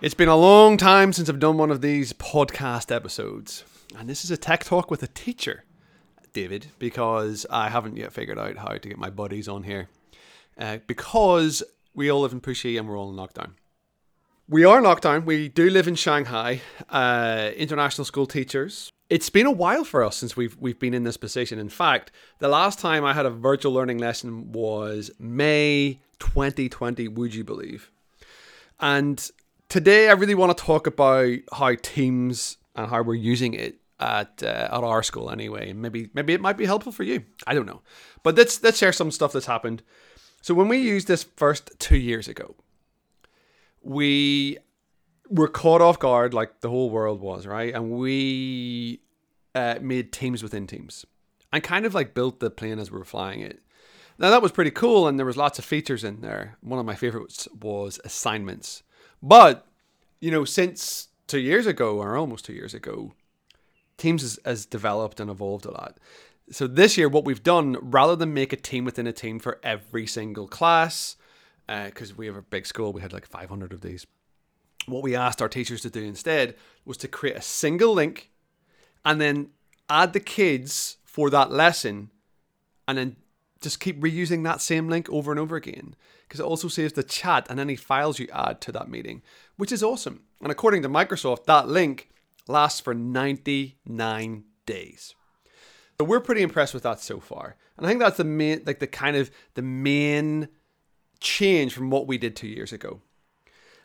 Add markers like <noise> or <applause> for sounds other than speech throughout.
It's been a long time since I've done one of these podcast episodes, and this is a tech talk with a teacher, David, because I haven't yet figured out how to get my buddies on here. Uh, because we all live in Puxi and we're all in lockdown. We are in lockdown. We do live in Shanghai. Uh, international school teachers. It's been a while for us since we've we've been in this position. In fact, the last time I had a virtual learning lesson was May 2020. Would you believe? And today, I really want to talk about how Teams and how we're using it at uh, at our school anyway. Maybe maybe it might be helpful for you. I don't know. But let's let's share some stuff that's happened. So when we used this first two years ago, we were caught off guard like the whole world was, right? And we uh, made teams within teams and kind of like built the plane as we were flying it. Now that was pretty cool, and there was lots of features in there. One of my favorites was assignments. But you know, since two years ago or almost two years ago, Teams has, has developed and evolved a lot. So this year, what we've done, rather than make a team within a team for every single class, because uh, we have a big school, we had like 500 of these. What we asked our teachers to do instead was to create a single link, and then add the kids for that lesson, and then just keep reusing that same link over and over again because it also saves the chat and any files you add to that meeting, which is awesome. And according to Microsoft, that link lasts for 99 days. So we're pretty impressed with that so far. And I think that's the main like the kind of the main change from what we did 2 years ago.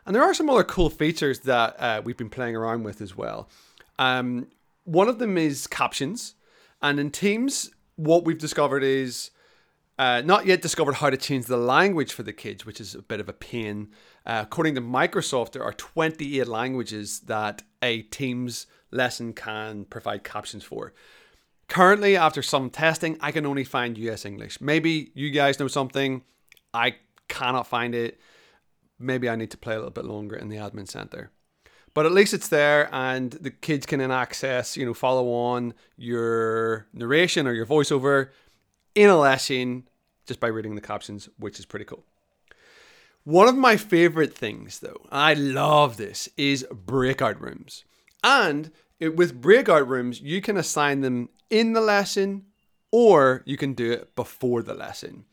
And there are some other cool features that uh, we've been playing around with as well. Um, one of them is captions. And in Teams, what we've discovered is uh, not yet discovered how to change the language for the kids, which is a bit of a pain. Uh, according to Microsoft, there are 28 languages that a Teams lesson can provide captions for. Currently, after some testing, I can only find US English. Maybe you guys know something. I cannot find it. Maybe I need to play a little bit longer in the admin center. But at least it's there, and the kids can then access, you know, follow on your narration or your voiceover in a lesson just by reading the captions, which is pretty cool. One of my favorite things, though, I love this, is breakout rooms. And it, with breakout rooms, you can assign them in the lesson or you can do it before the lesson.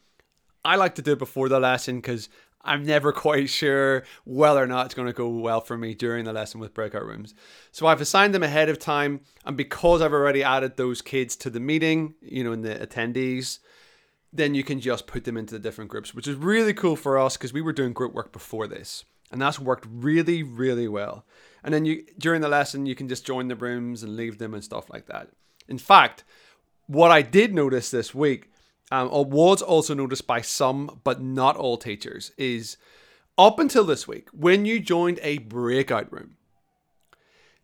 I like to do it before the lesson because I'm never <laughs> quite sure whether or not it's going to go well for me during the lesson with breakout rooms. So I've assigned them ahead of time, and because I've already added those kids to the meeting, you know, in the attendees, then you can just put them into the different groups, which is really cool for us because we were doing group work before this, and that's worked really, really well. And then you during the lesson, you can just join the rooms and leave them and stuff like that. In fact, what I did notice this week um, or was also noticed by some, but not all teachers, is up until this week, when you joined a breakout room,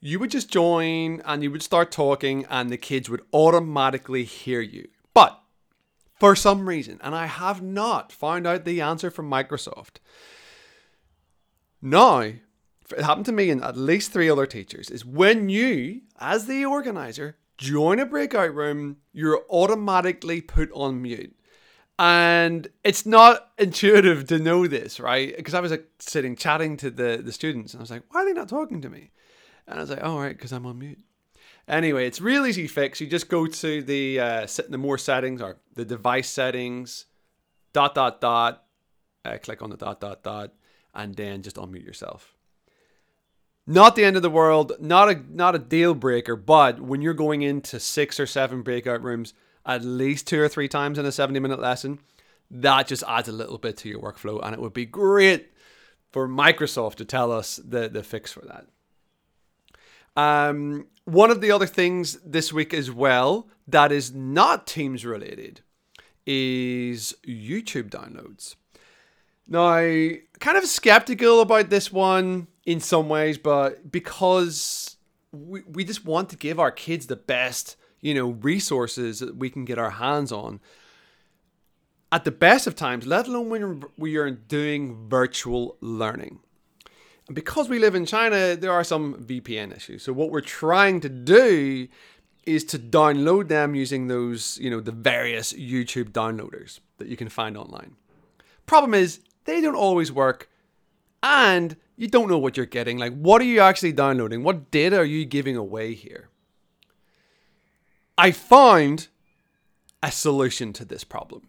you would just join and you would start talking, and the kids would automatically hear you. But for some reason, and I have not found out the answer from Microsoft, now, it happened to me and at least three other teachers, is when you, as the organizer, join a breakout room, you're automatically put on mute. And it's not <laughs> intuitive to know this, right? Because I was like sitting chatting to the, the students and I was like, why are they not talking to me? And I was like, oh, right, because I'm on mute. Anyway, it's real easy fix. You just go to the uh, the more settings or the device settings, dot dot dot, uh, click on the dot dot dot, and then just unmute yourself. Not the end of the world, not a not a deal breaker, but when you're going into six or seven breakout rooms at least two or three times in a 70 minute lesson, that just adds a little bit to your workflow and it would be great for Microsoft to tell us the, the fix for that. Um, one of the other things this week as well that is not Teams related is YouTube downloads. Now, kind of skeptical about this one in some ways, but because we, we just want to give our kids the best, you know, resources that we can get our hands on at the best of times, let alone when we are doing virtual learning. Because we live in China, there are some VPN issues. So what we're trying to do is to download them using those, you know, the various YouTube downloaders that you can find online. Problem is, they don't always work and You don't know what you're getting. Like, what are you actually downloading? What data are you giving away here? I found a solution to this problem.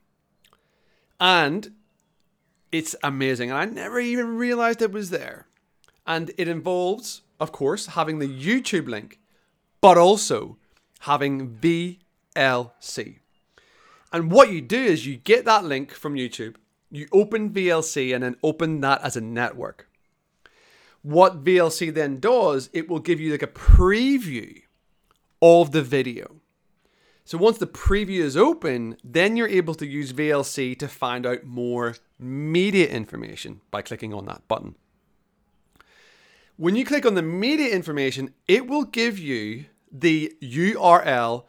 And it's amazing. And I never even realized it was there. And it involves, of course, having the YouTube link, but also having VLC. And what you do is you get that link from YouTube, you open VLC, and then open that as a network. What VLC then does, it will give you like a preview of the video. So once the preview is open, then you're able to use VLC to find out more media information by clicking on that button. When you click on the media information, it will give you the URL,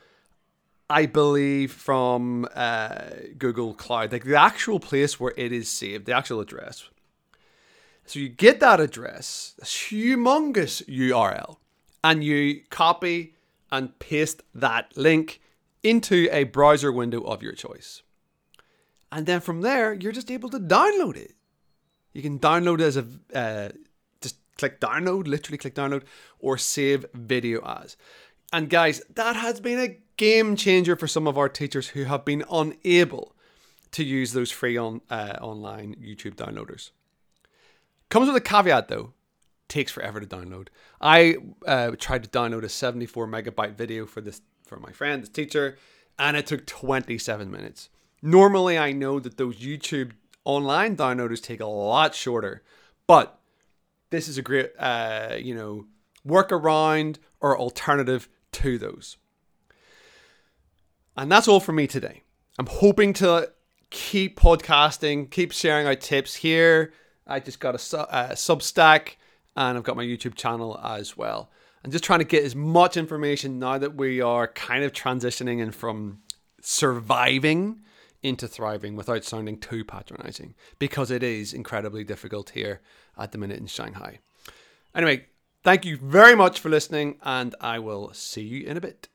I believe, from uh, Google Cloud, like the actual place where it is saved, the actual address. So you get that address, this humongous URL, and you copy and paste that link into a browser window of your choice. And then from there, you're just able to download it. You can download it as a, uh, click download, literally click download, or save video as. And guys, that has been a game changer for some of our teachers who have been unable to use those free on uh, online YouTube downloaders. Comes with a caveat though, takes forever to download. I uh, tried to download a 74 megabyte video for this for my friend, the teacher, and it took 27 minutes. Normally, I know that those YouTube online downloaders take a lot shorter, but this is a great, uh, you know, workaround or alternative to those. And that's all for me today. I'm hoping to keep podcasting, keep sharing out tips here. I just got a, a Substack and I've got my YouTube channel as well and just trying to get as much information now that we are kind of transitioning in from surviving into thriving without sounding too patronizing because it is incredibly difficult here at the minute in Shanghai. Anyway, thank you very much for listening, and I will see you in a bit.